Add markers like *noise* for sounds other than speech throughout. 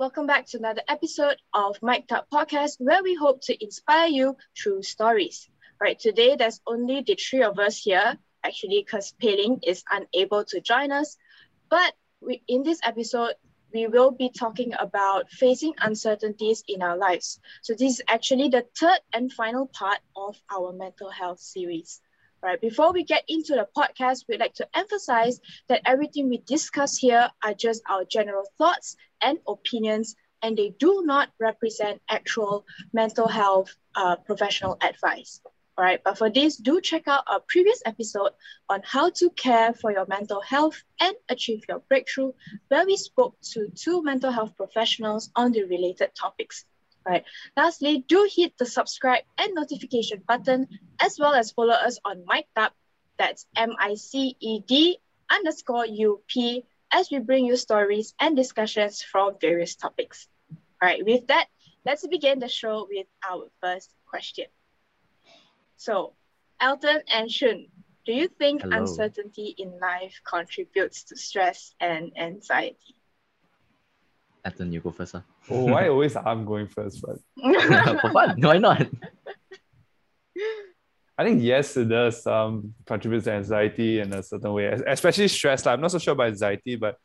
welcome back to another episode of Mic'd Up Podcast, where we hope to inspire you through stories. Right, today there's only the three of us here, actually, because Pei is unable to join us. But we, in this episode, we will be talking about facing uncertainties in our lives. So this is actually the third and final part of our mental health series. Right, before we get into the podcast, we'd like to emphasize that everything we discuss here are just our general thoughts and opinions, and they do not represent actual mental health uh, professional advice. All right, but for this, do check out our previous episode on how to care for your mental health and achieve your breakthrough, where we spoke to two mental health professionals on the related topics. Right. Lastly, do hit the subscribe and notification button, as well as follow us on Mic'd Up. That's M-I-C-E-D underscore U-P as we bring you stories and discussions from various topics. All right, with that, let's begin the show with our first question. So, Elton and Shun, do you think Hello. uncertainty in life contributes to stress and anxiety? Ethan, you go first. Huh? Oh, why always I'm going first? But For fun. Why not? I think yes, it does um, contribute to anxiety in a certain way, especially stress. Like, I'm not so sure about anxiety, but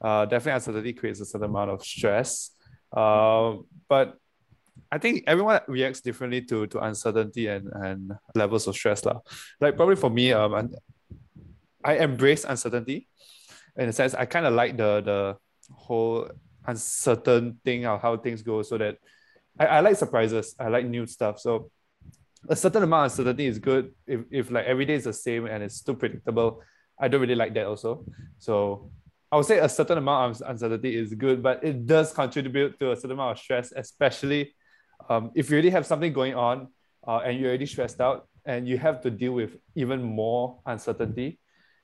uh, definitely uncertainty creates a certain amount of stress. Uh, but I think everyone reacts differently to to uncertainty and, and levels of stress. lah. Like probably for me, um, un- I embrace uncertainty in a sense. I kind of like the the whole uncertain thing of how things go, so that I, I like surprises. I like new stuff. So a certain amount of uncertainty is good. If, if like every day is the same and it's too predictable, I don't really like that also. So I would say a certain amount of uncertainty is good, but it does contribute to a certain amount of stress, especially um, if you already have something going on uh, and you're already stressed out and you have to deal with even more uncertainty.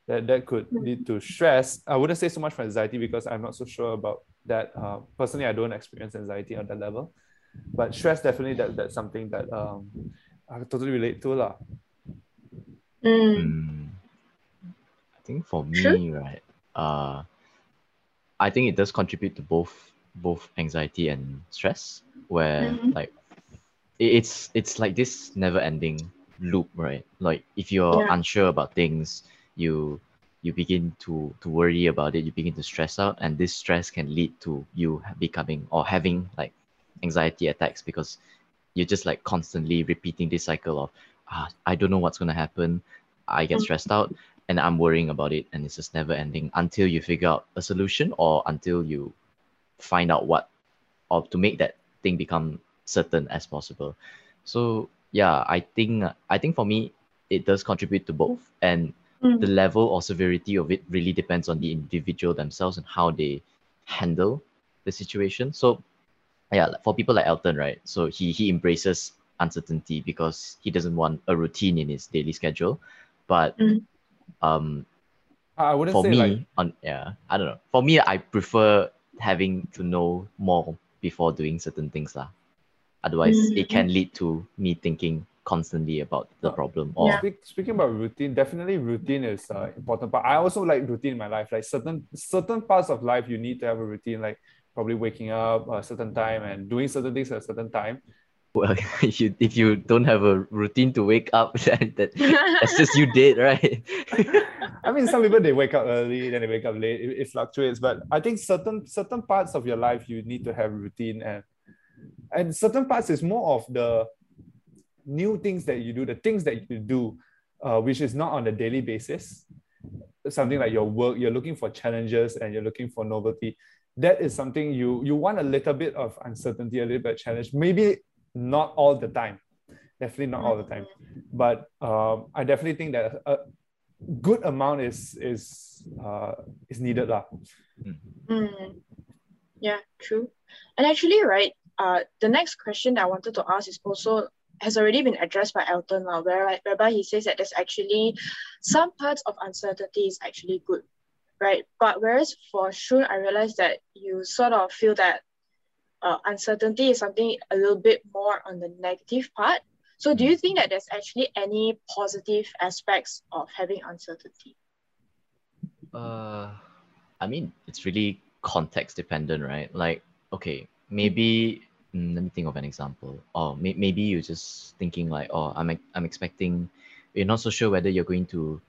That, that could lead to stress. I wouldn't say so much for anxiety because I'm not so sure about that. Uh, personally, I don't experience anxiety on that level, but stress definitely that, that's something that um, I totally relate to lah. Mm, Hmm. I think for me, True. right, uh, I think it does contribute to both both anxiety and stress, where Mhm. like it's it's like this never ending loop, right? Like if you're Yeah. unsure about things, you you begin to to worry about it, you begin to stress out, and this stress can lead to you becoming or having like anxiety attacks because you're just like constantly repeating this cycle of ah, I don't know what's gonna happen. I get Mm. stressed out and I'm worrying about it and it's just never ending until you figure out a solution or until you find out what or to make that thing become certain as possible. So yeah, I think I think for me it does contribute to both and mm, the level or severity of it really depends on the individual themselves and how they handle the situation. So yeah, for people like Elton, right? So he he embraces uncertainty because he doesn't want a routine in his daily schedule. But Mm. um I wouldn't for say me like on yeah, I don't know. For me, I prefer having to know more before doing certain things. lah. Otherwise it Mm. can lead to me thinking constantly about the Uh, problem or Yeah. Speak, speaking about routine, definitely routine is uh, important. But I also like routine in my life. Like certain certain parts of life, you need to have a routine. Like probably waking up a certain time and doing certain things at a certain time. well if *laughs* you if you don't have a routine to wake up *laughs* then that, that's just you did right *laughs* I mean, some people they wake up early, then they wake up late. It, it fluctuates, but I think certain certain parts of your life you need to have routine, and and certain parts is more of the new things that you do, the things that you do, uh, which is not on a daily basis. Something like your work, you're looking for challenges and you're looking for novelty. That is something you you want a little bit of uncertainty, a little bit of challenge. Maybe not all the time, definitely not all the time, but um, I definitely think that a good amount is is uh, is needed lah. Mm. Yeah, true. And actually, right, uh, the next question I wanted to ask is also has already been addressed by Elton now, where, whereby he says that there's actually some parts of uncertainty is actually good, right? But whereas for Shun, I realized that you sort of feel that uh, uncertainty is something a little bit more on the negative part. So do you think that there's actually any positive aspects of having uncertainty? uh i mean it's really context dependent right like okay, maybe mm, let me think of an example. Or may, maybe you're just thinking like, oh, I'm ex- I'm expecting. You're not so sure whether you're going to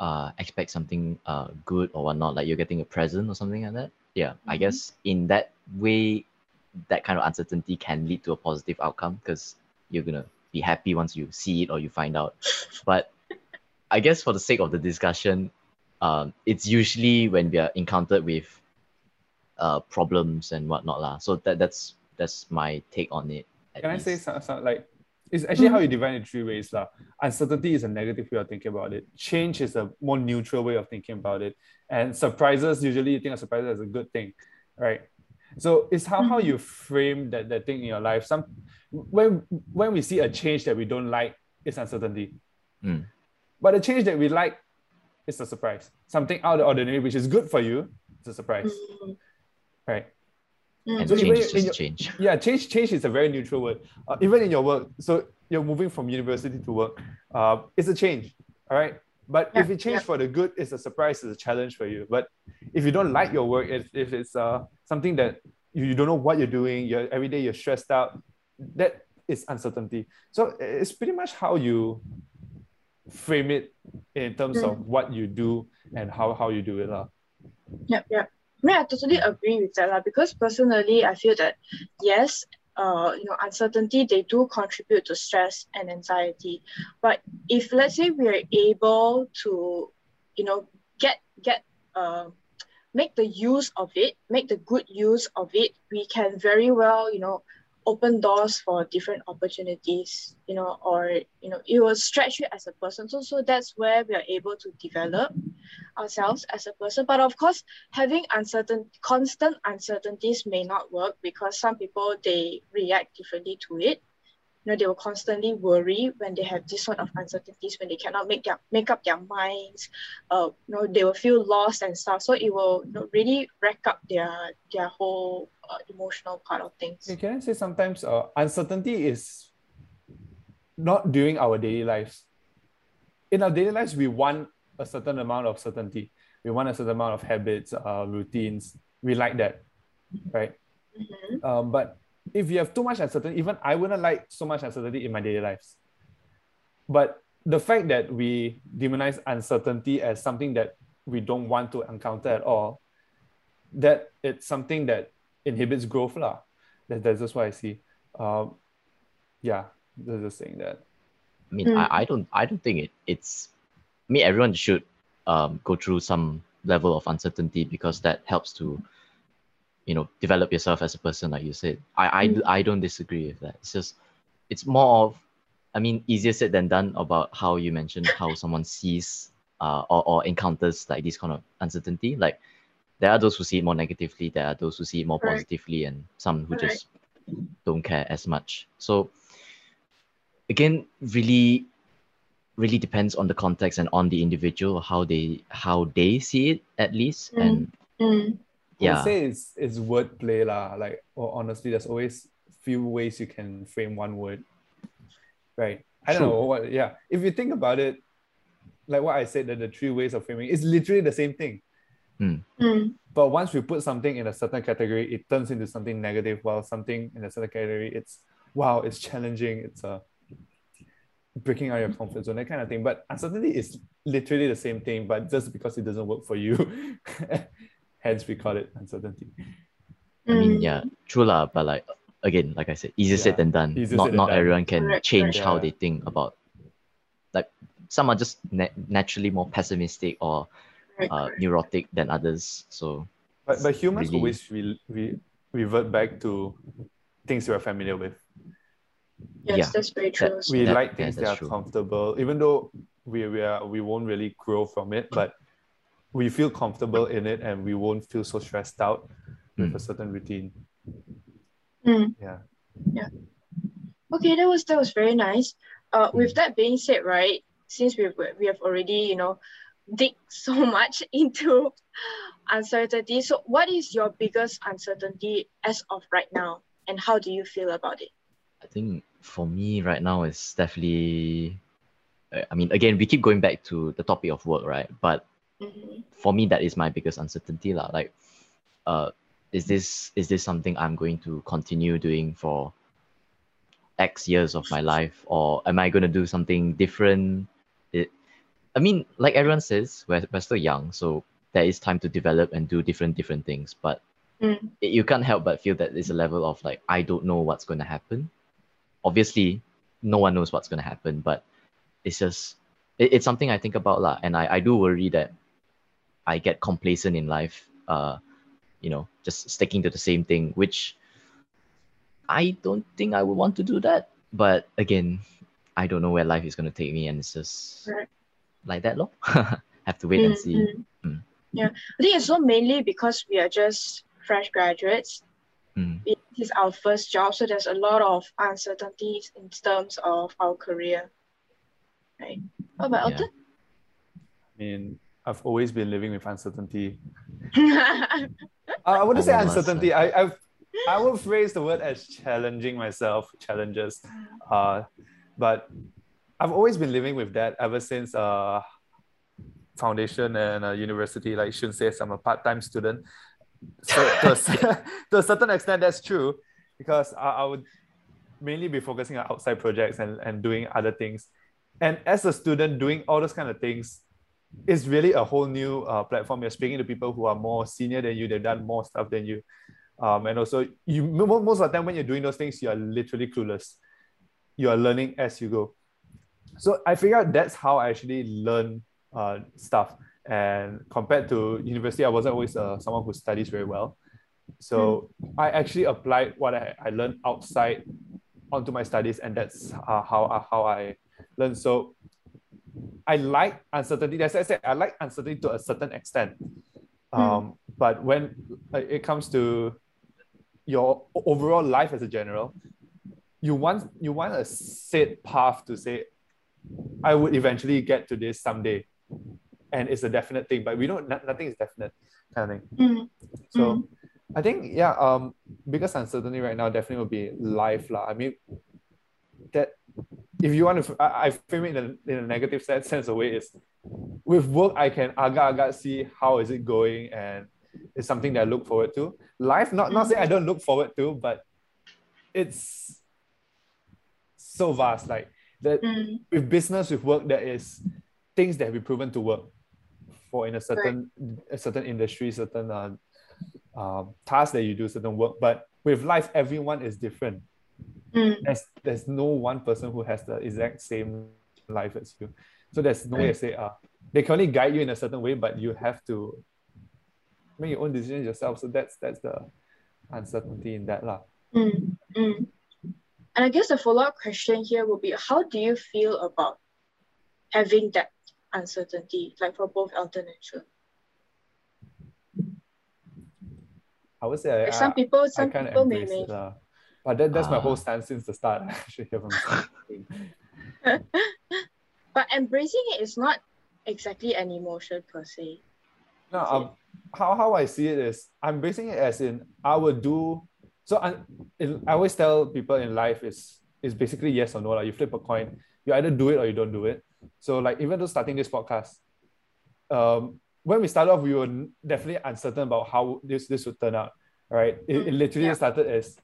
uh expect something uh good or whatnot, like you're getting a present or something like that. Yeah, I Mhm. guess in that way, that kind of uncertainty can lead to a positive outcome because you're gonna be happy once you see it or you find out. But I guess for the sake of the discussion, um, it's usually when we are encountered with uh problems and whatnot lah. So that that's that's my take on it. at Can I say least. some, some like it's actually how you divide it three ways. lah. Uncertainty is a negative way of thinking about it. Change is a more neutral way of thinking about it. And surprises, usually you think of surprises as a good thing, right? So it's how, how you frame that, that thing in your life. Some when when we see a change that we don't like, it's uncertainty. Mm. But the change that we like is a surprise. Something out of the ordinary, which is good for you, it's a surprise, Mm, right? Mm. And So change is just your- change. *laughs* yeah change change is a very neutral word uh, even in your work so you're moving from university to work uh, it's a change all right but if Yeah, it change yeah. for the good it's a surprise it's a challenge for you but if you don't like your work if, if it's uh, something that you, you don't know what you're doing you're every day you're stressed out that is uncertainty so it's pretty much how you frame it in terms Mm. of what you do and how, how you do it lah. Yep, yep. I mean, I totally agree with that lah, because personally, I feel that yes, uh, you know, uncertainty they do contribute to stress and anxiety. But if let's say we are able to, you know, get get uh, make the use of it, make the good use of it, we can very well, you know, open doors for different opportunities, you know, or you know, it will stretch you as a person. So so that's where we are able to develop ourselves as a person. But of course, having uncertain constant uncertainties may not work because some people they react differently to it know they will constantly worry when they have this sort of uncertainties when they cannot make their make up their minds uh you know they will feel lost and stuff so it will you know, really rack up their their whole uh, emotional part of things can I say sometimes uh, uncertainty is not during our daily lives. In our daily lives, we want a certain amount of certainty. We want a certain amount of habits, uh, routines. We like that, right? Mhm. Um, but if you have too much uncertainty, even I wouldn't like so much uncertainty in my daily lives. But the fact that we demonize uncertainty as something that we don't want to encounter at all, that it's something that inhibits growth. Lah. That, that's just what I see. Um, yeah, they're just saying that. I mean, Mm. I, I don't I don't think it it's I mean everyone should um go through some level of uncertainty because that helps to you know develop yourself as a person like you said. I I, Mm. I don't disagree with that. It's just it's more of I mean easier said than done about how you mentioned how *laughs* someone sees uh or, or encounters like this kind of uncertainty. Like there are those who see it more negatively, there are those who see it more Right. positively and some who Right. just don't care as much. So again, really really depends on the context and on the individual how they how they see it at least Mm. and Mm. I yeah would say it's, it's wordplay. lah. Like, well, honestly, there's always few ways you can frame one word. Right. I don't True. know what, yeah. If you think about it, like what I said, that the three ways of framing is literally the same thing. Mm. But once we put something in a certain category, it turns into something negative. While something in a certain category, it's wow, it's challenging. It's a breaking out of your comfort zone, that kind of thing. But uncertainty is literally the same thing, but just because it doesn't work for you, *laughs* hence we call it uncertainty. i mean Mm. yeah true lah but like again like i said easier Yeah, said than done not not done. everyone can Correct, change correct. how they think about like some are just na- naturally more pessimistic or uh, neurotic than others so But but humans really- always re, re, revert back to things we're familiar with. yes yeah, that's very true also. We That- like that- things that, that's are true. comfortable, even though we we are we won't really grow from it, but we feel comfortable in it and we won't feel so stressed out with Mm. a certain routine. Mm. Yeah. Okay, that was that was very nice. Uh, with Mm. that being said, right, since we've we have already you know dig *laughs* so much *laughs* into uncertainty, so what is your biggest uncertainty as of right now, and how do you feel about it? i think for me right now is definitely i mean again we keep going back to the topic of work right but Mhm. for me that is my biggest uncertainty lah. like uh is this is this something I'm going to continue doing for X years of my life, or am I going to do something different? It, I mean, like everyone says, we're, we're still young, so there is time to develop and do different different things. But Mm. it- you can't help but feel that there's a level of like I don't know what's going to happen. Obviously, no one knows what's going to happen, but it's just it, it's something I think about lah, and I, I do worry that I get complacent in life. Uh, you know, just sticking to the same thing, which I don't think I would want to do that. But again, I don't know where life is going to take me, and it's just Right. like that, lor. *laughs* Have to wait and Mm, see. mm. Mm. Yeah, I think it's not mainly because we are just fresh graduates. Mm. It is our first job, so there's a lot of uncertainties in terms of our career. Right. What about Yeah. Elton? I mean, I've always been living with uncertainty. *laughs* Uh, I wouldn't say uncertainty. I, I've I would phrase the word as challenging myself, challenges. Uh, but I've always been living with that ever since uh, foundation and uh, university. Like Shun says, I'm a part-time student. So to a, *laughs* *laughs* to a certain extent, that's true because I, I would mainly be focusing on outside projects and, and doing other things. And as a student, doing all those kind of things is really a whole new uh, platform. You're speaking to people who are more senior than you, they've done more stuff than you. Um, and also, you most of the time when you're doing those things, you are literally clueless. You are learning as you go. So I figured that's how I actually learn uh, stuff. And compared to university, I wasn't always uh, someone who studies very well. So I actually applied what I, I learned outside onto my studies, and that's uh, how uh, how I learned. So I like uncertainty. As I said, I like uncertainty to a certain extent. Um, But when it comes to your overall life as a general, you want you want a set path to say, I would eventually get to this someday, and it's a definite thing. But we don't. no- nothing is definite, kind of thing. Mm, So Mm. I think yeah, um, biggest uncertainty right now definitely will be life lah. I mean, that if you want to, I, I frame it in a, in a negative sense, sense of way is with work I can agak agak see how is it going and it's something that I look forward to. Life, not not say I don't look forward to, but it's so vast. Like that mm, with business, with work, there is things that have been proven to work for in a certain a certain industry, certain uh, um, task that you do, certain work. But with life, everyone is different. Mm, There's there's no one person who has the exact same life as you. So there's no way to say uh they can only guide you in a certain way, but you have to make your own decisions yourself. So that's that's the uncertainty in that lah. mm, mm. And I guess the follow-up question here will be how do you feel about having that uncertainty, like for both Elton and Shun? I would say Like I, some people, some people may may it. But that, that's my Ah. whole stance since the start. *laughs* I should hear from *laughs* But embracing it is not exactly an emotion per se. No, um, how, how I see it is I'm basing it as in I would do so I, I always tell people in life is is basically yes or no. Like you flip a coin, you either do it or you don't do it. So like even though starting this podcast, um, when we started off, we were definitely uncertain about how this this would turn out. Right? It, it Mm, literally yeah. started as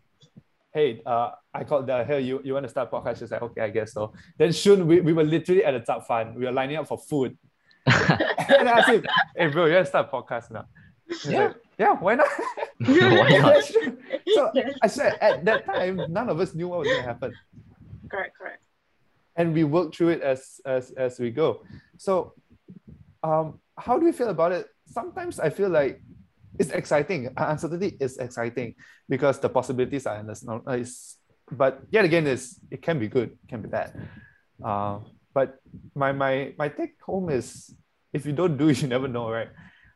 hey, uh, I called the hey, you, you want to start a podcast? She's like, okay, I guess so. Then soon we, we were literally at a top fund. We were lining up for food. *laughs* and I asked him, hey bro, you want to start a podcast now? He's Yeah. like, yeah, why not? *laughs* Why not? *laughs* So I said at that time, none of us knew what was gonna happen. Correct, correct. And we work through it as as as we go. So um how do we feel about it? Sometimes I feel like it's exciting. Uh, Uncertainty is exciting because the possibilities are endless. No, uh, it's, but yet again, is it can be good, it can be bad. Uh, but my my my take home is if you don't do, it, *laughs* you never know, right?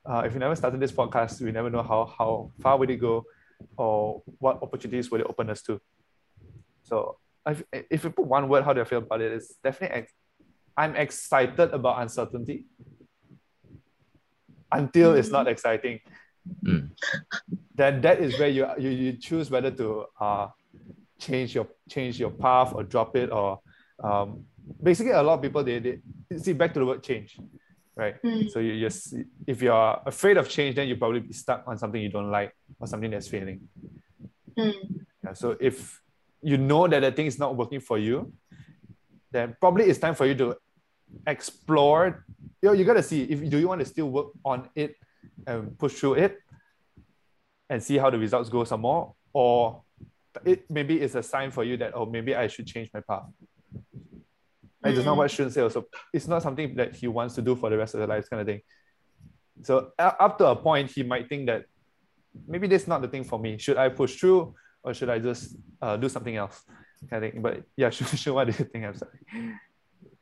Uh, if you never started this podcast, we never know how how far would it go, or what opportunities would it open us to. So if, if you put one word, how do I feel about it? It's definitely ex- I'm excited about uncertainty until it's not exciting. Mm. Then that is where you you, you choose whether to uh change your change your path or drop it or um basically a lot of people they, they see back to the word change right? Mm. So you you s- if you're afraid of change, then you probably be stuck on something you don't like or something that's failing. Mm. Yeah, so if you know that the thing is not working for you, then probably it's time for you to explore. You know, you gotta see if do you want to still work on it and push through it and see how the results go some more, or it maybe it's a sign for you that oh maybe I should change my path. Right? That's not what Shun say also. It's not something that he wants to do for the rest of his life, kind of thing. So up to a point, he might think that maybe this is not the thing for me. Should I push through or should I just uh, do something else? Kind of thing. But yeah, *laughs* Shun, Shun, what do you think? I'm sorry.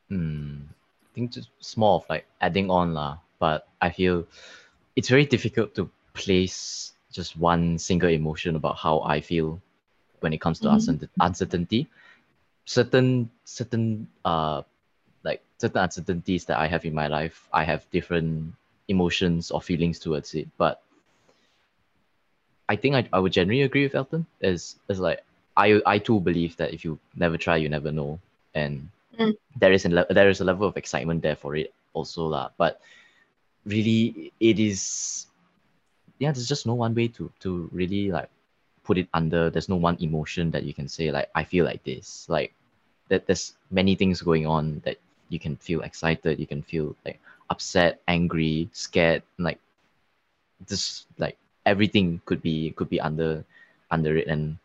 Hmm. I think just more of like adding on lah. But I feel it's very difficult to place just one single emotion about how I feel when it comes to Mhm. uncertain- uncertainty. Certain certain uh like certain uncertainties that I have in my life, I have different emotions or feelings towards it. But I think I, I would generally agree with Elton. Is is like I I too believe that if you never try, you never know. And Mm. there is a le- there is a level of excitement there for it also lah. But really, it is yeah. There's just no one way to to really like put it under. There's no one emotion that you can say like I feel like this. Like that. There's many things going on that you can feel excited. You can feel like upset, angry, scared. Like just like everything could be could be under under it and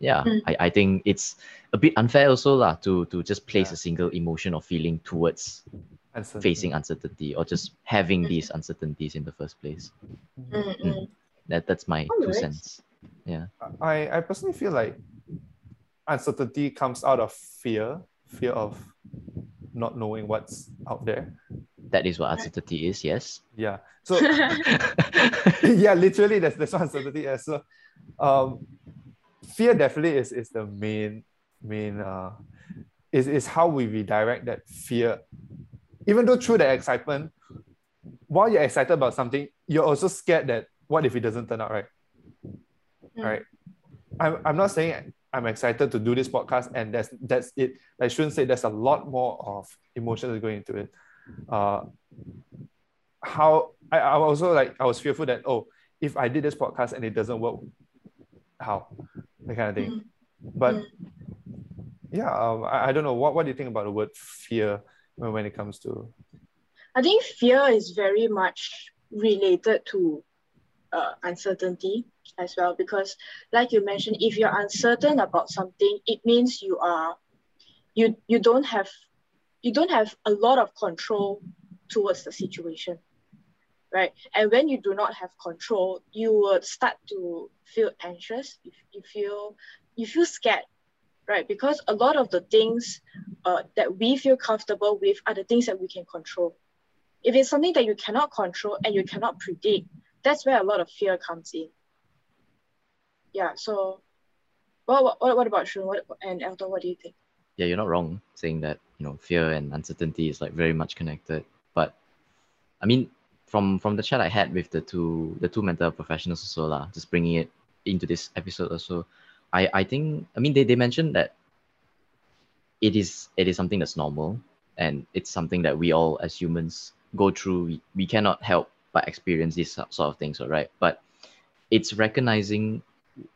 yeah Mm. I, I think it's a bit unfair also lah to to just place Yeah. a single emotion or feeling towards Uncertain. Facing uncertainty or just having these uncertainties in the first place Mm, mm. that that's my two Alright. cents yeah I, I personally feel like uncertainty comes out of fear, fear of not knowing what's out there. that is what uncertainty is yes Yeah. So *laughs* *laughs* yeah, literally that's that's what uncertainty is. So um fear definitely is is the main main uh is, is how we redirect that fear. Even though through the excitement, while you're excited about something, you're also scared that what if it doesn't turn out right? Mm. Right. I'm, I'm not saying I'm excited to do this podcast and that's that's it. I shouldn't say there's a lot more of emotions going into it. Uh how I, I also like I was fearful that oh if I did this podcast and it doesn't work, how that kind of thing. Mm. But Mm. yeah, um, I, I don't know what what do you think about the word fear when, it comes to? I think fear is very much related to uh, uncertainty as well because like you mentioned if you're uncertain about something it means you are you you don't have you don't have a lot of control towards the situation right? And when you do not have control you would start to feel anxious. You, you feel you feel scared right because a lot of the things uh, that we feel comfortable with are the things that we can control if it's something that you cannot control and you cannot predict, that's where a lot of fear comes in. Yeah. So, what what, what about Shun? What and Elton? What do you think? yeah you're not wrong saying that you know fear and uncertainty is like very much connected but i mean from from the chat i had with the two the two mental professionals also lah, just bringing it into this episode also i i think i mean they, they mentioned that it is it is something that's normal and it's something that we all as humans go through we, we cannot help but experience these sort of things all right but it's recognizing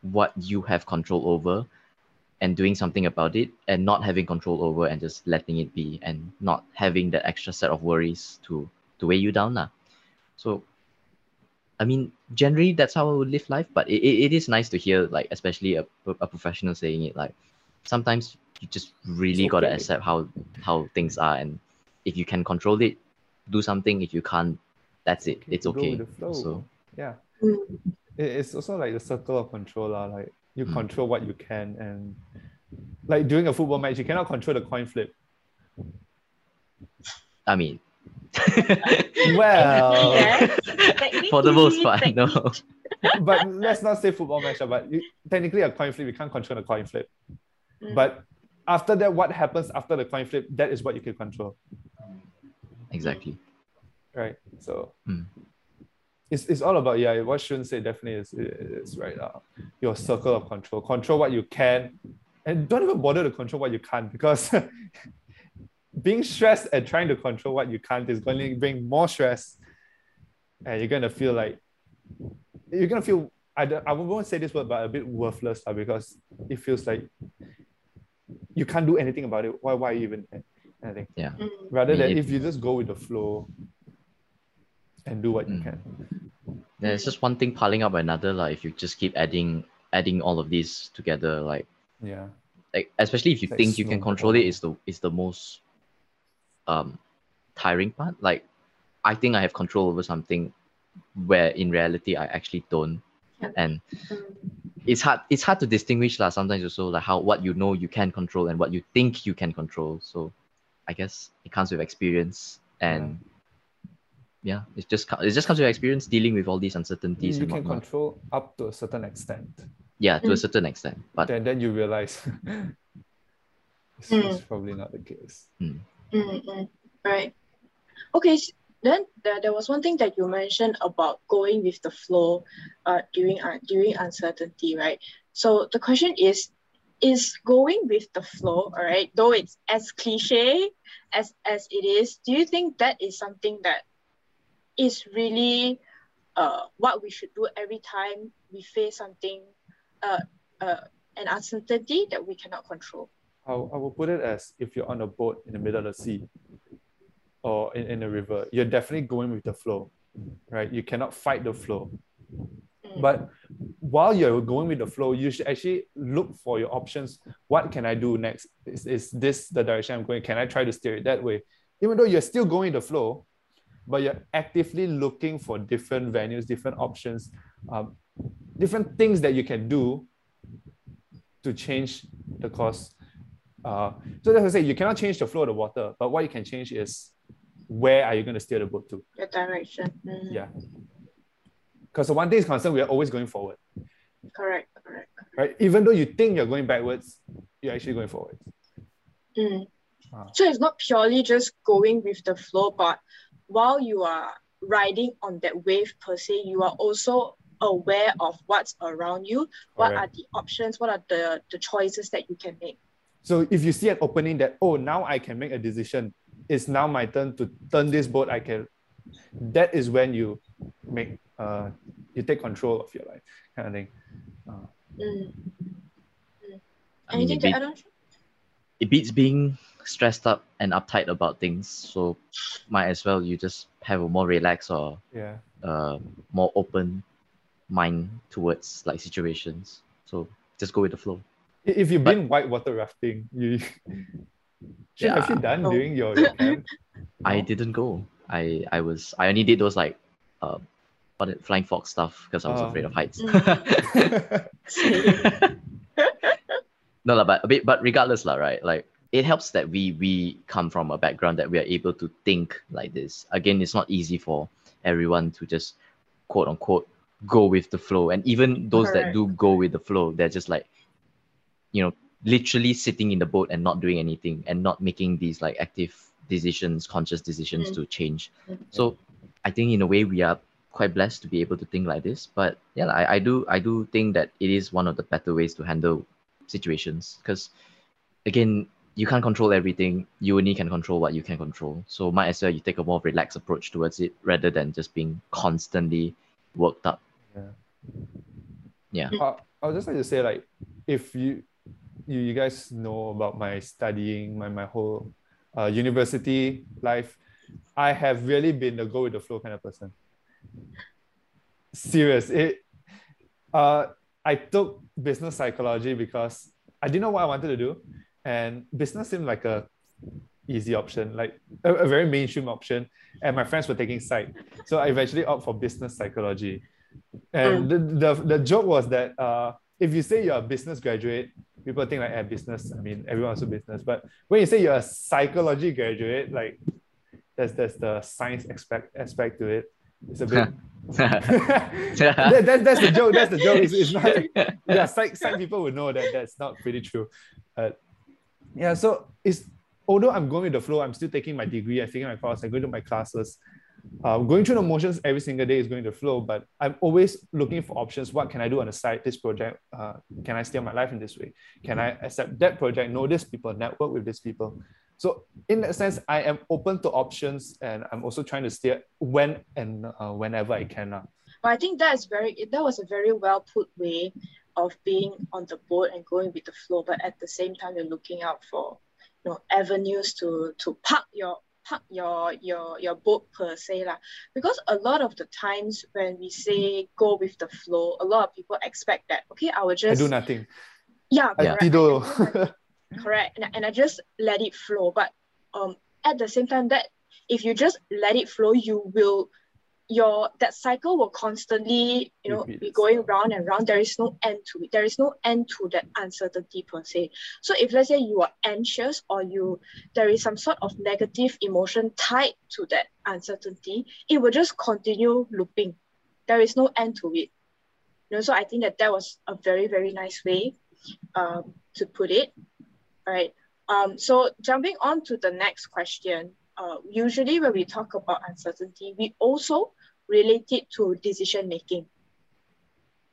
what you have control over and doing something about it and not having control over and just letting it be and not having that extra set of worries to to weigh you down lah. so i mean generally that's how i would live life but it, it, it is nice to hear like especially a, a professional saying it like sometimes you just really It's got to accept how how things are and if you can control it do something if you can't that's it it's okay so yeah. Mm. it's also like the circle of control lah. Like you Mm. control what you can, and like during a football match, you cannot control the coin flip. i mean *laughs* Well, Yes, for the most part no *laughs* but let's not say football match. But you, technically, a coin flip, you can't control the coin flip. Mm. But after that, what happens after the coin flip? That is what you can control, exactly right? So. Mm. It's, it's all about yeah what Shun said definitely is, is right uh, your circle of control control what you can and don't even bother to control what you can't because *laughs* being stressed and trying to control what you can't is going to bring more stress, and you're gonna feel like you're gonna feel. I, don't- I won't say this word, but a bit worthless uh, because it feels like you can't do anything about it. Why? Why even? Anything Mm. rather than It- if you just go with the flow and do what you Mm. can. Yeah, it's just one thing piling up another. Like if you just keep adding adding all of these together, like Yeah. like especially if you like think you can snowball. control it is the is the most um tiring part like i think i have control over something where in reality i actually don't Yeah. and it's hard it's hard to distinguish lah sometimes also like how what you know you can control and what you think you can control so i guess it comes with experience and yeah, it just it just comes with experience dealing with all these uncertainties You and can whatnot. control up to a certain extent. yeah to a Mm. certain extent but Then then you realize *laughs* it's, Mm. it's probably not the case. Mm, mm, right. Okay. Then there, there was one thing that you mentioned about going with the flow uh, during uh, during uncertainty, right? So the question is, is going with the flow, all right, though it's as cliche as, as it is, do you think that is something that is really uh, what we should do every time we face something, uh, uh, an uncertainty that we cannot control? I will put it as if you're on a boat in the middle of the sea or in, in a river, you're definitely going with the flow, right? You cannot fight the flow. Mm. But while you're going with the flow, you should actually look for your options. What can I do next? Is, is this the direction I'm going? Can I try to steer it that way? Even though you're still going the flow, but you're actively looking for different venues, different options, um, different things that you can do to change the course. Uh, so that's what I say, you cannot change the flow of the water, but what you can change is where are you going to steer the boat to? Your direction. Mm. Yeah. Because the one thing is concerned, we are always going forward, Correct, correct. right? Even though you think you're going backwards, you're actually going forward. Mm. Ah. So it's not purely just going with the flow, but while you are riding on that wave per se, you are also aware of what's around you. What Correct. are the options? What are the, the choices that you can make? So if you see an opening that, oh, now I can make a decision, it's now my turn to turn this boat, I can, that is when you make, uh, you take control of your life, kind of thing. Uh, Mm. I mean, Anything it, to beat, add on? it beats being stressed up and uptight about things so might as well you just have a more relaxed or yeah. uh, more open mind towards like situations so just go with the flow I- If you've But- been whitewater rafting, you, *laughs* Shit, have you done No. during your, your camp? *laughs* I didn't go. I I was I only did those like uh what it- flying fox stuff because I was Oh. afraid of heights. Mm. *laughs* no lah, but a bit but regardless lah, right? Like it helps that we we come from a background that we are able to think like this. Again, it's not easy for everyone to just quote unquote go with the flow. And even those that do go with the flow, they're just like, you know, literally sitting in the boat and not doing anything and not making these like active decisions, conscious decisions Mm. to change. Mm. So I think in a way we are quite blessed to be able to think like this. But yeah, I, I do I do think that it is one of the better ways to handle situations because again you can't control everything you only can control what you can control so might as well you take a more relaxed approach towards it rather than just being constantly worked up yeah uh, I would just like to say, like, if you you, you guys know about my studying, my, my whole uh, university life, I have really been the go with the flow kind of person. Serious. It uh I took business psychology because I didn't know what I wanted to do. And business seemed like a easy option, like a, a very mainstream option. And my friends were taking psych. So I eventually opt for business psychology. And the, the, the joke was that uh, if you say you're a business graduate, people think like, eh, business, I mean, everyone's a business. But when you say you're a psychology graduate, like, there's, there's the science aspect, aspect to it. It's a bit. *laughs* *laughs* that, that, that's the joke. That's the joke. It's, it's not. *laughs* Yeah, psych, psych people would know that that's not pretty true. But yeah, so it's although I'm going with the flow, I'm still taking my degree, I'm taking my course, I'm going to my classes. Uh, going through the motions every single day is going to flow, but I'm always looking for options. What can I do on the side? This project, uh, can I steer my life in this way? Can I accept that project? Know these people, network with these people. So in that sense, I am open to options, and I'm also trying to steer when and uh, whenever I can. Uh. But I think that is very that was a very well put way of being on the boat and going with the flow. But at the same time, you're looking out for you know avenues to to park your park your your your boat per se lah. Because a lot of the times when we say go with the flow, a lot of people expect that okay, I will just I do nothing. Yeah, I correct. dido. correct. And, and I just let it flow. But um at the same time that if you just let it flow, you will your that cycle will constantly you know be going round and round. There is no end to it. There is no end to that uncertainty per se. So if let's say you are anxious or you there is some sort of negative emotion tied to that uncertainty it will just continue looping. There is no end to it. You know so i think that that was a very very nice way um, to put it. Right um, so jumping on to the next question uh, usually when we talk about uncertainty, we also relate it to decision making,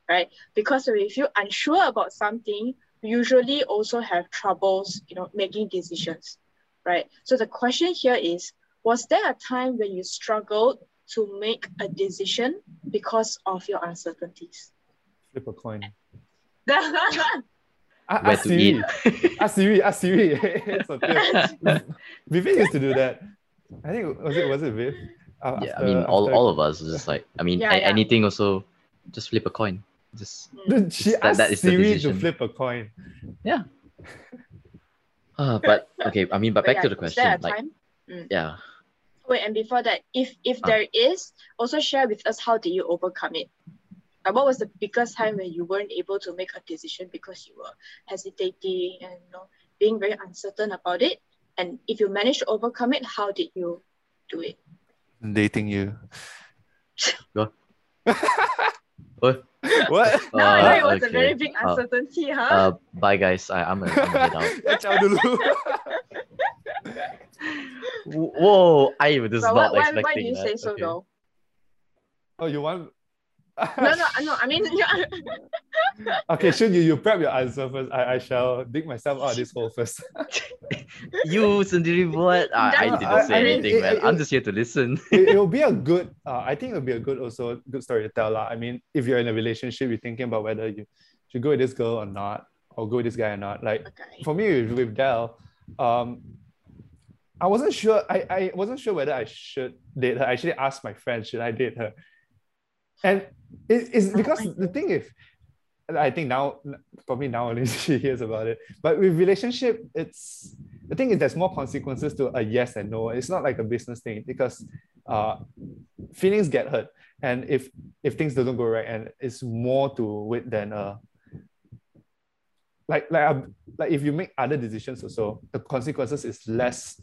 right? Because if you're unsure about something, we usually also have troubles, you know, making decisions, right? So the question here is, was there a time when you struggled to make a decision because of your uncertainties? Flip a coin. *laughs* yeah, *laughs* *laughs* A- Where Ask to Siri. eat? Ask Siri. Ask Siri. It's okay. Vivek used to do that. I think was it was it Viv? Uh, Yeah, I mean, all, after- all of us is just like, I mean, *laughs* Yeah, a- yeah. anything also, just flip a coin. Just, Dude, she That- asked that is the Siri to decision. flip a coin. Yeah. *laughs* uh, but okay, I mean, but But back yeah, to the is there a question, like, time? yeah, Wait, and before that, if if Ah. there is, also share with us how did you overcome it? Like what was the biggest time when you weren't able to make a decision because you were hesitating and you know being very uncertain about it? And if you managed to overcome it, how did you do it? Dating you. *laughs* What? what? No, *laughs* I know Uh, it was a very okay. big Uh, uncertainty, huh? uh, bye guys, I, I'm gonna, I'm gonna head out. Ciao dulu. *laughs* Whoa, I was but not why, why, expecting why do you that. say so Okay. though? oh, you want? No, no, *laughs* no. I mean, *laughs* okay, should you you prep your answer first? I, I shall dig myself out of this hole first. *laughs* You sendiri buat. I, I didn't I- say I mean, anything, it- man. it- I'm just here to listen. it, will be a good uh, i think it'll be a good also good story to tell lah. i mean if you're in a relationship you're thinking about whether you should go with this girl or not or go with this guy or not like okay. for me with, with Dell, um i wasn't sure I, I wasn't sure whether i should date her i actually asked my friend should i date her and it, it's because the thing is i think now probably now only *laughs* she hears about it but with relationship it's the thing is there's more consequences to a yes and no. It's not like a business thing because uh feelings get hurt. And if if things doesn't go right and it's more to it than uh like like um, like if you make other decisions also the consequences is less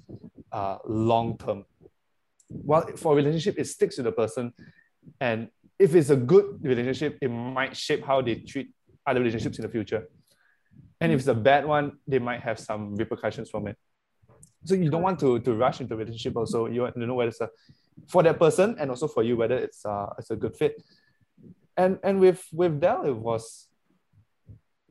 uh long term. While for a relationship it sticks to the person and if it's a good relationship it might shape how they treat other relationships in the future. And if it's a bad one they might have some repercussions from it. So you don't want to to rush into a relationship also. You want to know whether it's a for that person and also for you whether it's uh it's a good fit. And and with with Dell it was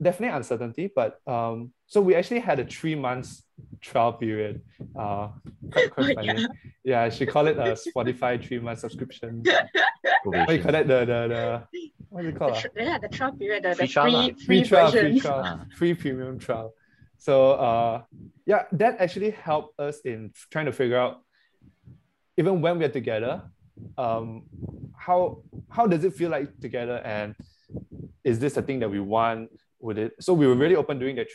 definitely uncertainty but um so we actually had a three months trial period uh quite, quite Oh, funny yeah. she called it a Spotify three month subscription what do you call that the the, the what is it The called ah? tr- yeah, the trial period, the, the Free free, trial lah. free, free trial, version. free trial, Ah. free premium trial. So uh, yeah, that actually helped us in trying to figure out, even when we're together, um, how how does it feel like together, and is this a thing that we want? Would it? So we were really open during that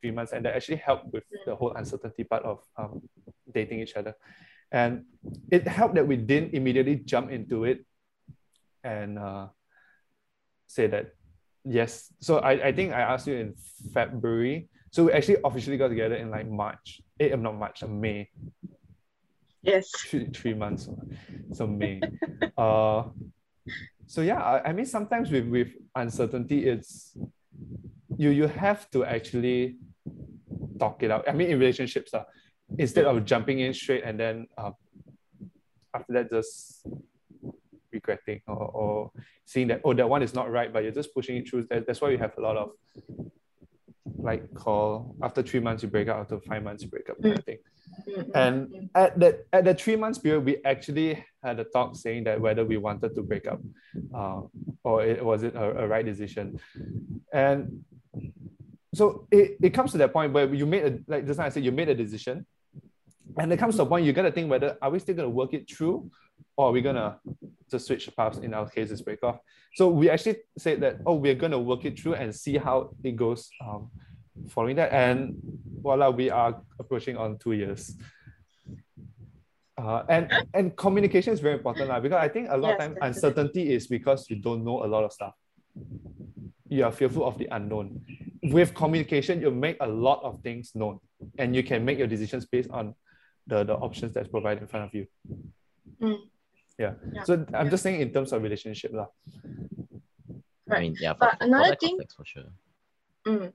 three months, and that actually helped with the whole uncertainty part of um, dating each other, and it helped that we didn't immediately jump into it, and uh, say that yes. So I, I think I asked you in February. So we actually officially got together in like March. Eh, not March, uh, May. Yes. Three, three months. So May. *laughs* uh so yeah, I, I mean sometimes with, with uncertainty, it's you you have to actually talk it out. I mean in relationships, uh, instead of jumping in straight and then uh, after that just regretting or, or seeing that oh that one is not right, but you're just pushing it through. That, that's why we have a lot of like call after three months you break up, after five months you break up kind of thing. Mm, mm, And at that at the three months period, we actually had a talk saying that whether we wanted to break up, uh, or it, was it a, a right decision, and so it, it comes to that point where you made a like just now I said you made a decision, and it comes to a point you gotta think whether are we still gonna work it through, or are we gonna just switch paths? In our case, break off. So we actually said that oh we're gonna work it through and see how it goes. Um, following that, and voila, we are approaching on two years. Uh, and and communication is very important lah, because I think a lot of Yes, time definitely. uncertainty is because you don't know a lot of stuff. You are fearful of the unknown. With communication, you make a lot of things known, and you can make your decisions based on the, the options that's provided in front of you. Mm. Yeah. Yeah. So I'm just saying in terms of relationship lah. I Right. mean, yeah, But for, for another that thing- for sure. Mm.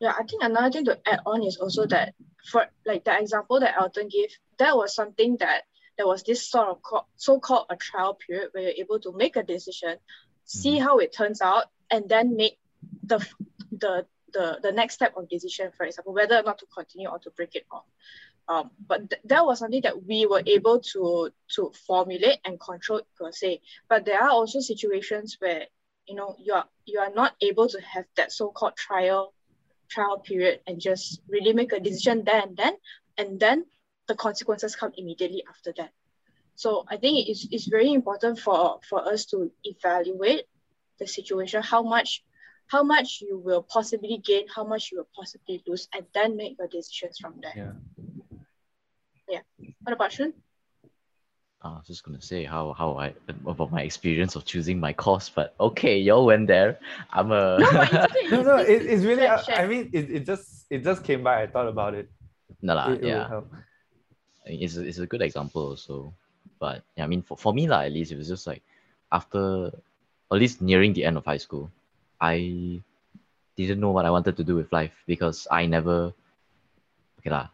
Yeah, I think another thing to add on is also that for like the example that Elton gave, that was something that there was this sort of co- so-called a trial period where you're able to make a decision, see how it turns out, and then make the the the the next step of decision, for example, whether or not to continue or to break it off. Um, but th- that was something that we were able to to formulate and control per se. But there are also situations where you know you are you are not able to have that so-called trial trial period and just really make a decision there and then and then the consequences come immediately after that so i think it's, it's very important for for us to evaluate the situation how much how much you will possibly gain how much you will possibly lose and then make your decisions from there Yeah. Yeah. what about Shun? I was just gonna say how how I about my experience of choosing my course, but okay, y'all went there. I'm a no but it's okay *laughs* No, no, It's- it, it's really. share, uh. I mean, it, it just it just came by. I thought about it. no lah, It- it yeah. I mean, it's a, it's a good example also. But yeah, I mean for, for me lah, at least it was just like after at least nearing the end of high school, I didn't know what I wanted to do with life because I never okay lah.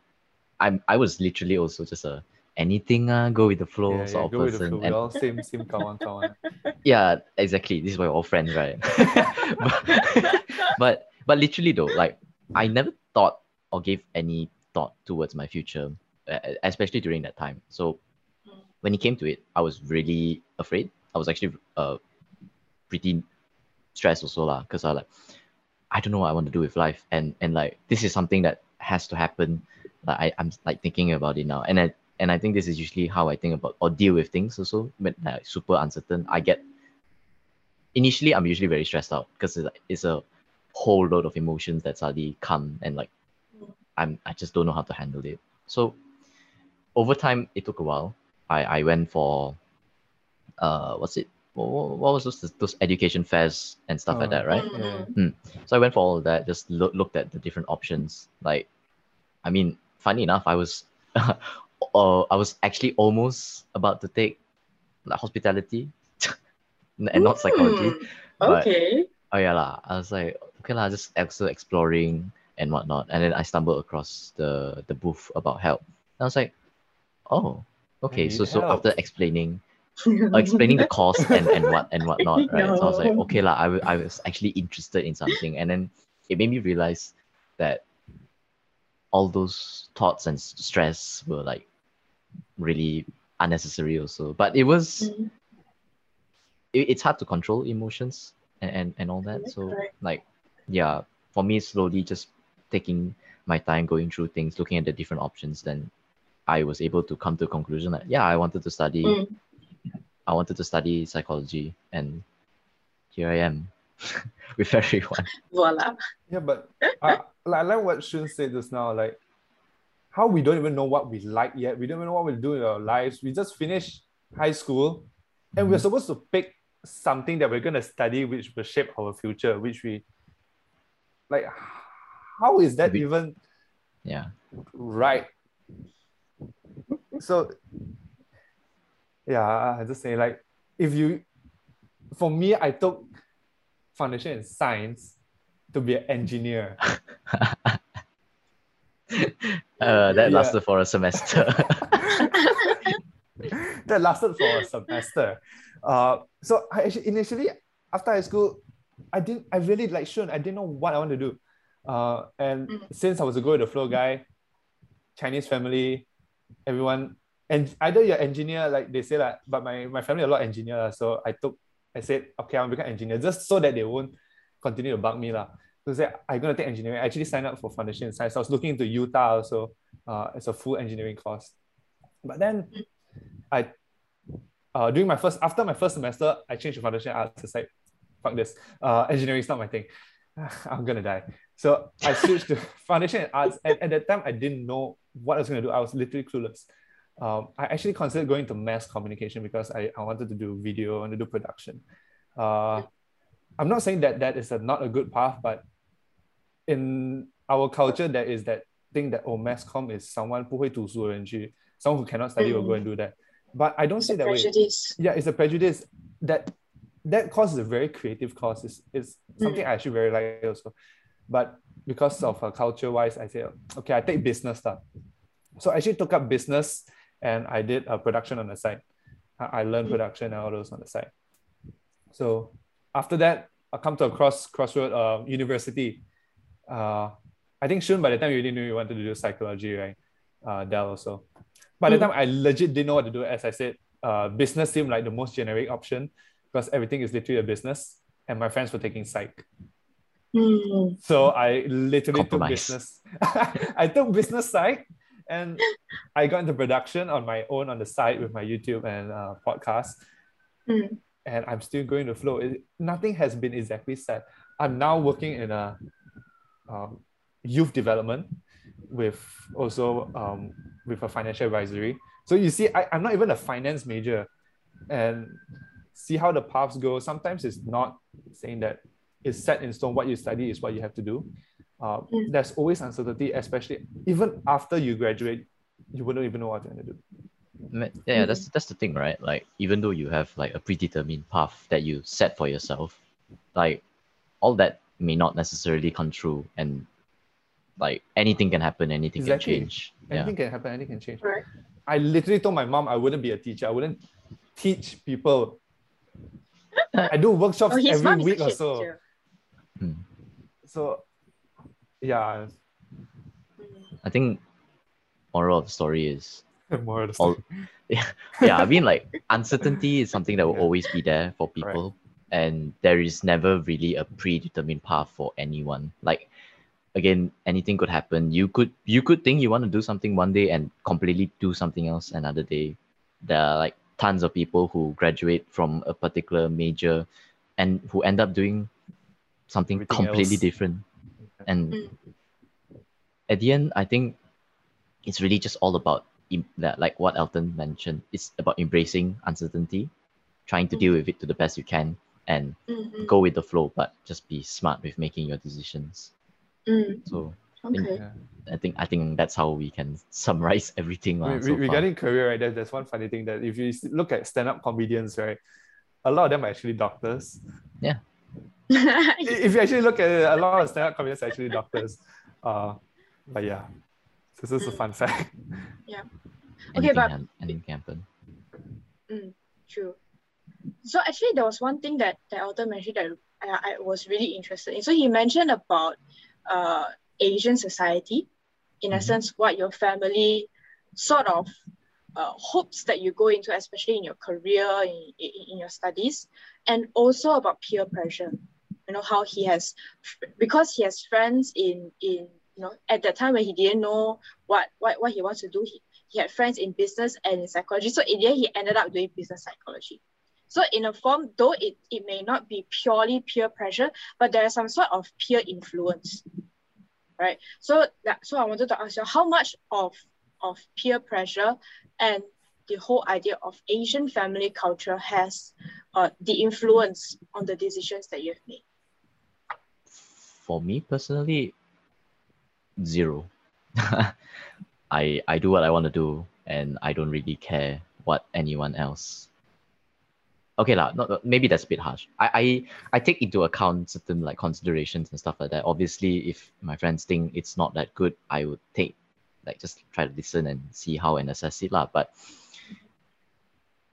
I'm I was literally also just a anything uh, go with the flow Yeah, sort yeah, of go with the flow. We And all same same kawan kawan. *laughs* yeah, exactly. This is why we're all friends, right? *laughs* but, *laughs* but but literally though, like I never thought or gave any thought towards my future, especially during that time. So when it came to it, I was really afraid. I was actually uh pretty stressed also lah, because I like I don't know what I want to do with life, and and like this is something that has to happen. Like I, I'm like thinking about it now, and I and I think this is usually how I think about or deal with things also when like super uncertain. I get initially I'm usually very stressed out because it's, it's a whole load of emotions that suddenly come and like I'm I just don't know how to handle it. So over time it took a while. I I went for uh what's it what, what was those those education fairs and stuff like Oh. that, right? Mm, So I went for all of that, just look, looked at the different options. Like, I mean, funny enough, I was, *laughs* uh, I was actually almost about to take like hospitality *laughs* and not psychology. Mm, but- okay Oh yeah lah. I was like, okay lah, just also exploring and whatnot. And then I stumbled across the the booth about HELP. And I was like, oh, okay. need So so help. after explaining uh, *laughs* explaining the course and, and what and whatnot, right? So I was like, okay lah, I, wa- I was actually interested in something, and then it made me realize that all those thoughts and stress were like really unnecessary also. But it was Mm. it, it's hard to control emotions and, and, and all that. Correct, So correct. like yeah, for me slowly just taking my time going through things, looking at the different options, then I was able to come to a conclusion that yeah, I wanted to study Mm. I wanted to study psychology and here I am *laughs* with everyone. voila Yeah, but I, like, I like what Shun said just now. Like, how we don't even know what we like yet. We don't even know what we'll do in our lives. We just finished high school, and we're mm-hmm. supposed to pick something that we're gonna study, which will shape our future. Which we like. How is that We- even Yeah. right? So, yeah, I just say like, if you, for me, I took foundation in science to be an engineer. *laughs* Uh, that Yeah. lasted for a semester. *laughs* that lasted for a semester. Uh, so I actually initially after high school, I didn't. I really like Shun. I didn't know what I want to do. Uh, and Mm. since I was a go with the flow guy, Chinese family, everyone and either you're engineer, like they say like, but my, my family a lot engineer, so I took I said, okay, I'm become engineer just so that they won't continue to bug me. lah. So said, I'm gonna take engineering. I actually signed up for foundation science. I was looking into UTAR also uh, as a full engineering course. But then I uh, during my first after my first semester, I changed to foundation arts. It's like, fuck this. Uh, engineering is not my thing. *sighs* I'm gonna die. So I switched to *laughs* foundation and arts. And at that time, I didn't know what I was gonna do. I was literally clueless. Um, I actually considered going to mass communication because I, I wanted to do video, wanted to do production. Uh, I'm not saying that that is a, not a good path, but in our culture, there is that thing that oh, mass com is someone 不会读书的人去 someone who cannot study mm. will go and do that. But I don't it's see that prejudice. way. Yeah, it's a prejudice that that course is a very creative course. It's, it's something mm. I actually very like also. But because of uh, culture wise, I say, okay, I take business stuff. So I actually took up business and I did a production on the side. I learned mm. production and all those on the side. So after that, I come to a cross crossroad uh, university. uh, I think soon by the time you already knew you wanted to do psychology, right? Uh, Dell also. By the mm. time I legit didn't know what to do, as I said, uh, business seemed like the most generic option because everything is literally a business, and my friends were taking psych. Mm. So I literally Compromise. took business. *laughs* I took business psych, and I got into production on my own on the side with my YouTube and uh, podcast. Mm. And I'm still going to flow. It, nothing has been exactly set. I'm now working in a um, youth development with also um, with a financial advisory. So you see, I, I'm not even a finance major, and see how the paths go. Sometimes it's not saying that it's set in stone. What you study is what you have to do. Uh. There's always uncertainty, especially even after you graduate, you wouldn't even know what you're gonna do. Yeah, that's that's the thing, right? Like even though you have like a predetermined path that you set for yourself, like all that may not necessarily come true, and like anything can happen, anything exactly. can change. Anything yeah. can happen, anything can change. Right. I literally told my mom I wouldn't be a teacher. I wouldn't teach people. I do workshops *laughs* oh, every week or so. Hmm. So, yeah. I think moral of the story is *laughs* moral of the story. All, *laughs* yeah, yeah. I mean, like uncertainty is something that will yeah. always be there for people, right. And there is never really a predetermined path for anyone. Like again anything could happen you could you could think you want to do something one day and completely do something else another day there are like tons of people who graduate from a particular major and who end up doing something Everything completely else. different and mm. at the end i think it's really just all about that like what elton mentioned it's about embracing uncertainty trying to mm. deal with it to the best you can and mm-hmm. go with the flow but just be smart with making your decisions Mm. So I think, Okay. I think I think that's how we can *laughs* summarize *laughs* everything. lah, Re- so re- far. regarding career, right? There's, there's one funny thing that if you look at stand-up comedians, right, a lot of them are actually doctors. Yeah. *laughs* If you actually look at it, a lot of stand-up comedians are actually doctors. Uh, but yeah, this is a fun fact. Yeah. Okay, anything, but- can, anything can happen. Mm, true. So actually, there was one thing that that Elton mentioned that I, I was really interested in. So he mentioned about uh, Asian society, in mm-hmm. a sense, what your family sort of uh, hopes that you go into, especially in your career, in, in, in your studies, and also about peer pressure. You know how he has, because he has friends in in you know at that time when he didn't know what what, what he wants to do, he, he had friends in business and in psychology. So in the end, he ended up doing business psychology. So in a form, though it, it may not be purely peer pressure, but there is some sort of peer influence, right? So that, so I wanted to ask you how much of, of peer pressure and the whole idea of Asian family culture has uh, the influence on the decisions that you've made? For me personally, zero. *laughs* I I do what I want to do, and I don't really care what anyone else okay lah, not maybe that's a bit harsh. I, I I take into account certain like considerations and stuff like that. Obviously, if my friends think it's not that good, I would take like just try to listen and see how and assess it lah. But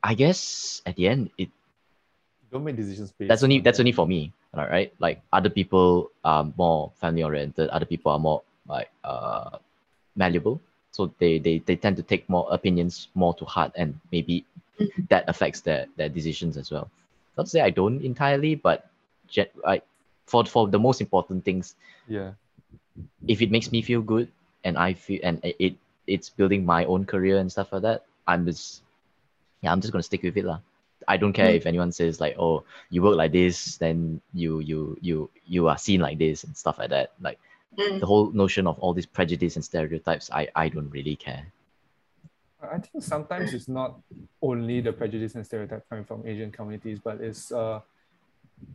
I guess at the end it don't make decisions based. That's only that's only for me, all right? Like other people are more family oriented. Other people are more like uh malleable. So they, they, they tend to take more opinions more to heart and maybe. That affects their, their decisions as well. Not to say I don't entirely, but ge- I, for, for the most important things, Yeah. if it makes me feel good and I feel and it it- it's building my own career and stuff like that, I'm just yeah, I'm just gonna stick with it lah. I don't care if anyone says like, oh, you work like this, then you you you you are seen like this and stuff like that. Like Mm. the whole notion of all these prejudice and stereotypes, I I don't really care. I think sometimes it's not only the prejudice and stereotype coming from Asian communities, but it's uh,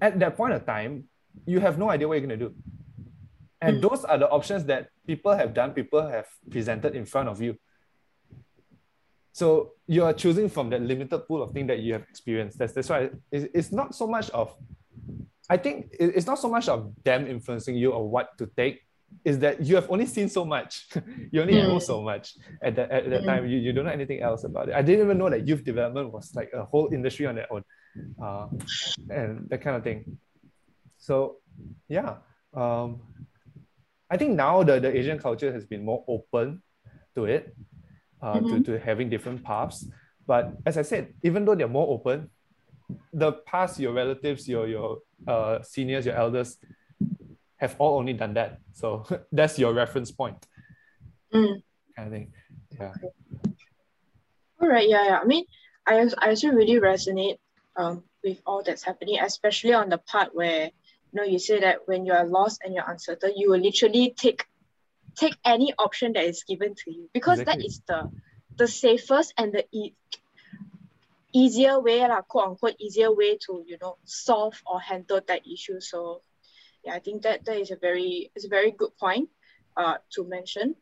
at that point of time, you have no idea what you're gonna do. And Mm. those are the options that people have done, people have presented in front of you. So you are choosing from that limited pool of things that you have experienced. That's that's why it's, it's not so much of I think it's not so much of them influencing you or what to take, is that you have only seen so much. *laughs* you only Yeah. know so much at that at that Mm. time. You, you don't know anything else about it. I didn't even know that youth development was like a whole industry on their own. Uh, and that kind of thing. So yeah. Um, I think now the, the Asian culture has been more open to it, uh, to, Mhm. to having different paths. But as I said, even though they're more open, the past, your relatives, your your uh, seniors, your elders have all only done that. So *laughs* that's your reference point, Mm. kind of thing. Yeah. All right, yeah, yeah. I mean, I I also really resonate um with all that's happening, especially on the part where you know you say that when you are lost and you're uncertain, you will literally take take any option that is given to you because that Exactly. is the the safest and the e- easier way, lah, quote unquote, easier way to you know solve or handle that issue. So yeah, I think that that is a very it's a very good point uh to mention.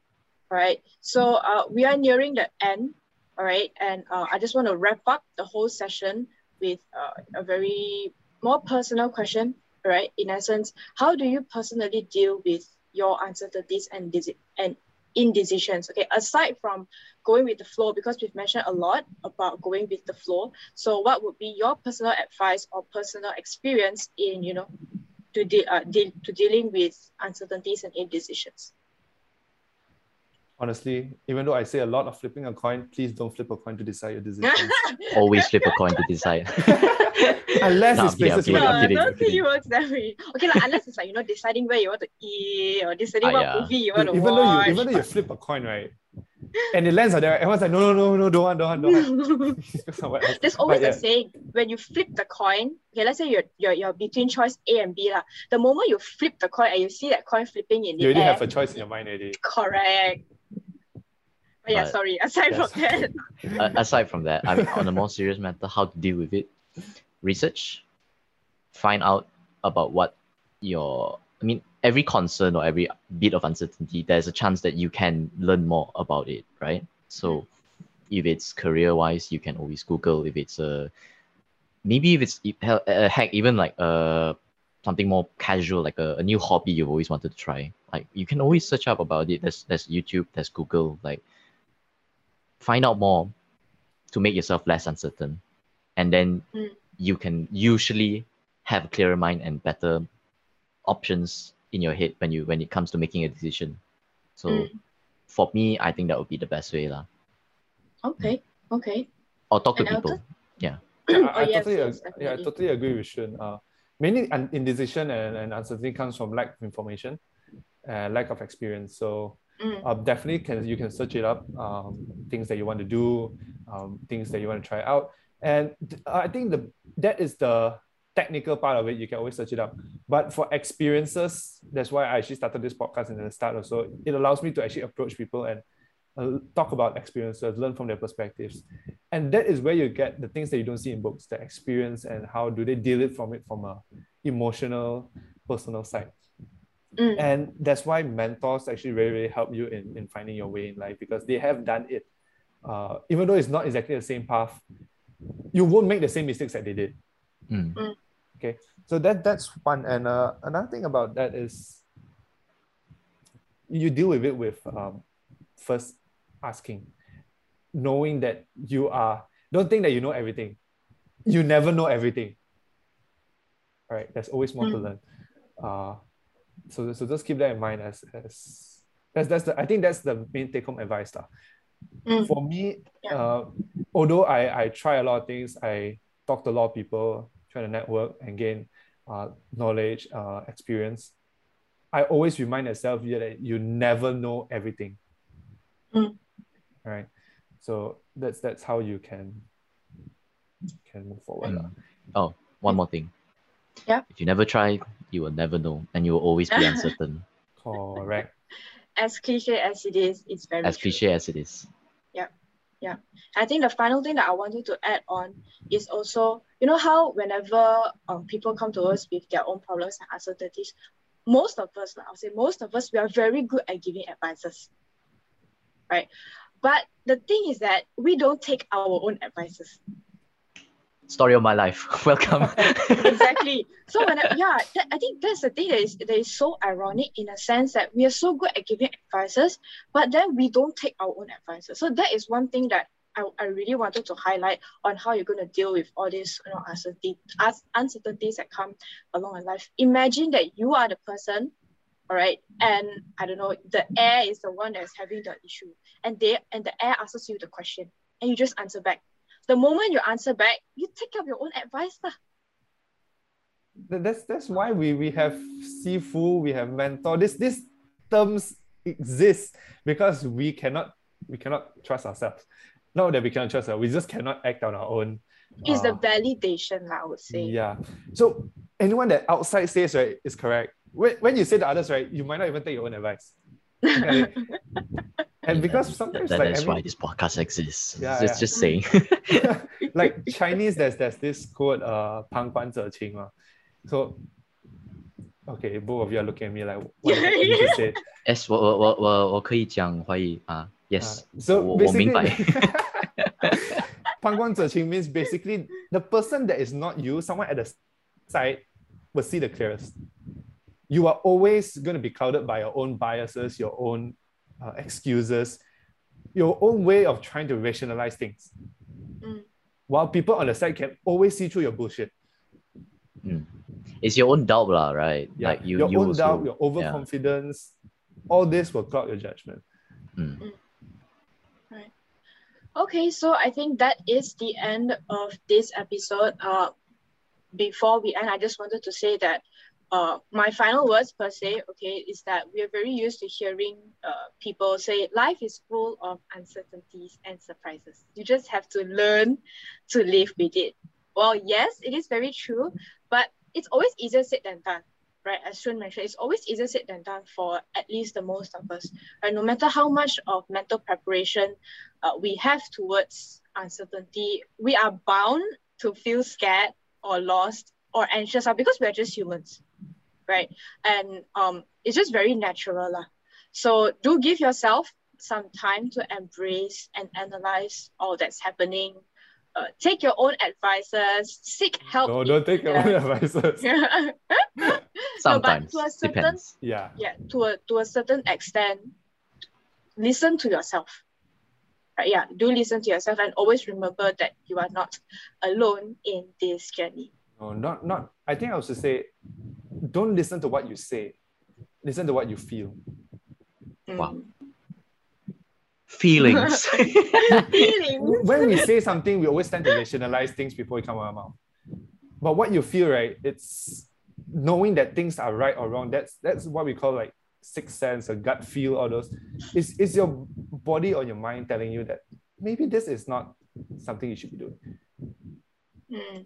All right. So uh we are nearing the end all right. And uh, I just want to wrap up the whole session with uh, a very more personal question. All right. In essence, how do you personally deal with your uncertainties and and indecisions? Okay. Aside from going with the flow, because we've mentioned a lot about going with the flow. So, what would be your personal advice or personal experience in you know to de- uh, de- to dealing with uncertainties and indecisions? Honestly, even though I say a lot of flipping a coin, please don't flip a coin to decide your *laughs* decisions. Always flip a coin to decide. *laughs* Unless Nah, it's I'm places I'm you kidding, I'm No, kidding, don't think kidding. it works that way. Okay, like, unless it's like you know deciding where you want to eat or deciding Ah, what yeah. movie you want Dude, to even watch. though you even though you flip a coin, right? And it lands on there, everyone's like, no, no, no, no, don't want, don't want, don't want. *laughs* *laughs* Somewhere. There's always But a saying when you flip the coin. Okay, let's say you're you're, you're between choice A and B lah. The moment you flip the coin and you see that coin flipping in the You already air, have a choice in your mind already. correct. But yeah, But- sorry. Aside Yes. from that, *laughs* A- aside from that, I mean, on a more serious matter, how to deal with it, research, find out about what your, I mean, every concern or every bit of uncertainty, there's a chance that you can learn more about it, right? So if it's career wise, you can always Google. If it's a, maybe if it's, uh, heck, even like uh, something more casual, like a, a new hobby you've always wanted to try, like you can always search up about it. There's, there's YouTube, there's Google, like find out more to make yourself less uncertain and then Mm. you can usually have a clearer mind and better options in your head when you when it comes to making a decision so Mm. for me i think that would be the best way lah. okay, okay. or talk to And people Elton? Yeah, *coughs* Oh, I, I yes, totally, yes, ag- yeah, I totally agree with Shun. Uh, mainly un- indecision and, and uncertainty comes from lack of information, uh, lack of experience. So Mm. uh, definitely can you can search it up, um, things that you want to do, um, things that you want to try out, and th- I think the that is the technical part of it. You can always search it up. But for experiences, that's why I actually started this podcast in the start. Also, it allows me to actually approach people and uh, talk about experiences, learn from their perspectives, and that is where you get the things that you don't see in books, the experience and how do they deal it from it from a emotional, personal side. Mm. And that's why mentors actually really, really help you in, in finding your way in life because they have done it. Uh, even though it's not exactly the same path, you won't make the same mistakes that they did. Mm. Okay, so that that's one. And uh, another thing about that is you deal with it with um, first asking, knowing that you are. Don't think that you know everything. You never know everything. All right, there's always more to Mm. learn. Uh, so so just keep that in mind as as That's that's the I think that's the main take home advice. lah. Mm. For me, Yeah. uh, although I, I try a lot of things, I talk to a lot of people, try to network and gain uh, knowledge, uh, experience. I always remind myself that you never know everything. Mm. Right. So that's that's how you can can move forward. lah. Mm. Oh, one more thing. Yeah. If you never try, you will never know, and you will always be uncertain. *laughs* Correct. As cliche as it is, it's very as true. cliche as it is. I think the final thing that I wanted to add on is also, you know, how whenever um, people come to us with their own problems and uncertainties, most of us, I'll say, most of us, we are very good at giving advices, right? But the thing is that we don't take our own advices. Story of my life. *laughs* Welcome. *laughs* exactly. So when I, yeah, that, I think that's the thing that is that is so ironic in a sense that we are so good at giving advices, but then we don't take our own advices. So that is one thing that I, I really wanted to highlight on how you're going to deal with all these you know uncertainty, uncertainties that come along in life. Imagine that you are the person, all right, and I don't know, the air is the one that's having the issue, and they and the air asks you the question, and you just answer back. The moment you answer back, you take up your own advice. lah. That's that's why we we have sifu, we have mentor. This these terms exist because we cannot we cannot trust ourselves. Not that we cannot trust ourselves, we just cannot act on our own. It's the uh, validation, lah, I would say. yeah. So anyone that outside says right is correct. When, when you say the others right, you might not even take your own advice. *laughs* Okay? and because sometimes That- like that's every- why this podcast exists. Yeah, just, yeah. just saying. *laughs* like *laughs* Chinese, there's there's this quote, uh, 旁观者清. Uh. So, okay, both of you are looking at me like, what the heck did you just say? yes, 我我我我我可以讲华语啊。Yes， Uh, so 我我 basically, 明白。旁观者清 means basically the person that is not you, someone at the side, will see the clearest. You are always going to be clouded by your own biases, your own uh, excuses, your own way of trying to rationalize things. Mm. While people on the side can always see through your bullshit. Mm. It's your own doubt, lah, right? Yeah, Like you, your you own also, doubt, your overconfidence, all this will cloud your judgment. Mm. Okay, so I think that is the end of this episode. Uh, before we end, I just wanted to say that uh, my final words per se, okay, is that we are very used to hearing uh, people say life is full of uncertainties and surprises. You just have to learn to live with it. Well, yes, it is very true, but it's always easier said than done, right? As Shun mentioned, it's always easier said than done for at least the most of us. Right? No matter how much of mental preparation uh, we have towards uncertainty, we are bound to feel scared or lost or anxious uh, because we are just humans, right? And um, it's just very natural. lah. So do give yourself some time to embrace and analyze all that's happening. Uh, take your own advices, seek help. No, don't take your own needed. advices. *laughs* Sometimes to a certain- depends. Yeah. yeah to a to a certain extent listen to yourself right yeah do listen to yourself and always remember that you are not alone in this journey No, not not. I think I was to say, don't listen to what you say. Listen to what you feel. Wow. Mm. Feelings. *laughs* feelings When we say something, we always tend to rationalize things before we come out of our mouth. But what you feel, right? It's knowing that things are right or wrong. That's that's what we call like sixth sense, a gut feel, all those. Is is your body or your mind telling you that maybe this is not something you should be doing? Mm.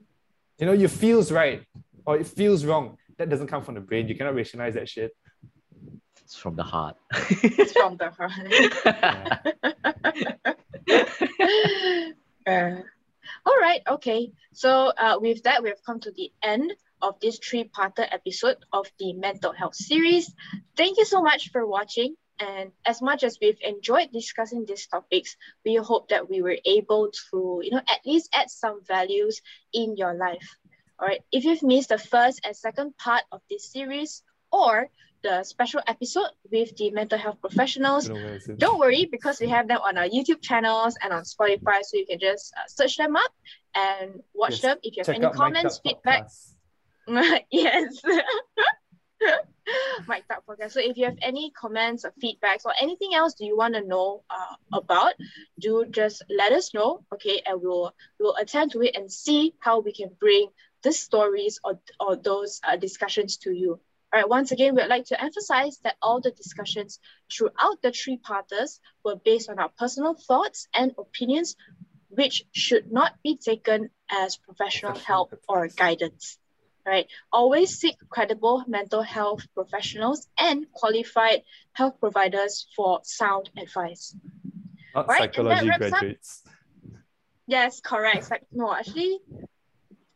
You know, you feels right or it feels wrong. That doesn't come from the brain. You cannot rationalize that shit. it's from the heart. it's from the heart *laughs* Uh, all right, okay. So uh, with that, we have come to the end of this three-parter episode of the mental health series. Thank you so much for watching. And as much as we've enjoyed discussing these topics, we hope that we were able to, you know, at least add some values in your life. All right. If you've missed the first and second part of this series or the special episode with the mental health professionals, Don't know where it's in. don't worry because we have them on our YouTube channels and on Spotify, so you can just uh, search them up and watch Yes. them. If you have Check any comments, feedback, *laughs* yes. *laughs* Mike Talk Podcast. So if you have any comments or feedbacks or anything else do you want to know uh, about, do just let us know, okay? And we'll we'll attend to it and see how we can bring these stories or, or those uh, discussions to you. All right, once again, we'd like to emphasize that all the discussions throughout the three parters were based on our personal thoughts and opinions, which should not be taken as professional help or guidance right? Always seek credible mental health professionals and qualified health providers for sound advice. Not right? psychology graduates. Up... Yes, correct. Like, no, actually,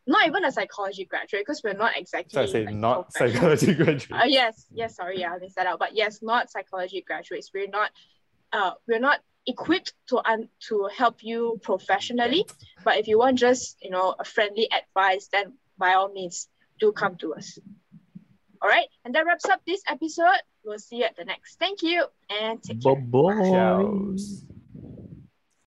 not even a psychology graduate because we're not exactly. So I say like, not psychology *laughs* graduates. Uh, yes, yes, sorry, yeah, I missed that out. But yes, not psychology graduates. We're not, uh, we're not equipped to un- to help you professionally. But if you want just you know a friendly advice, then by all means, do come to us. All right, and that wraps up this episode. We'll see you at the next. Thank you and take care. Bye bye.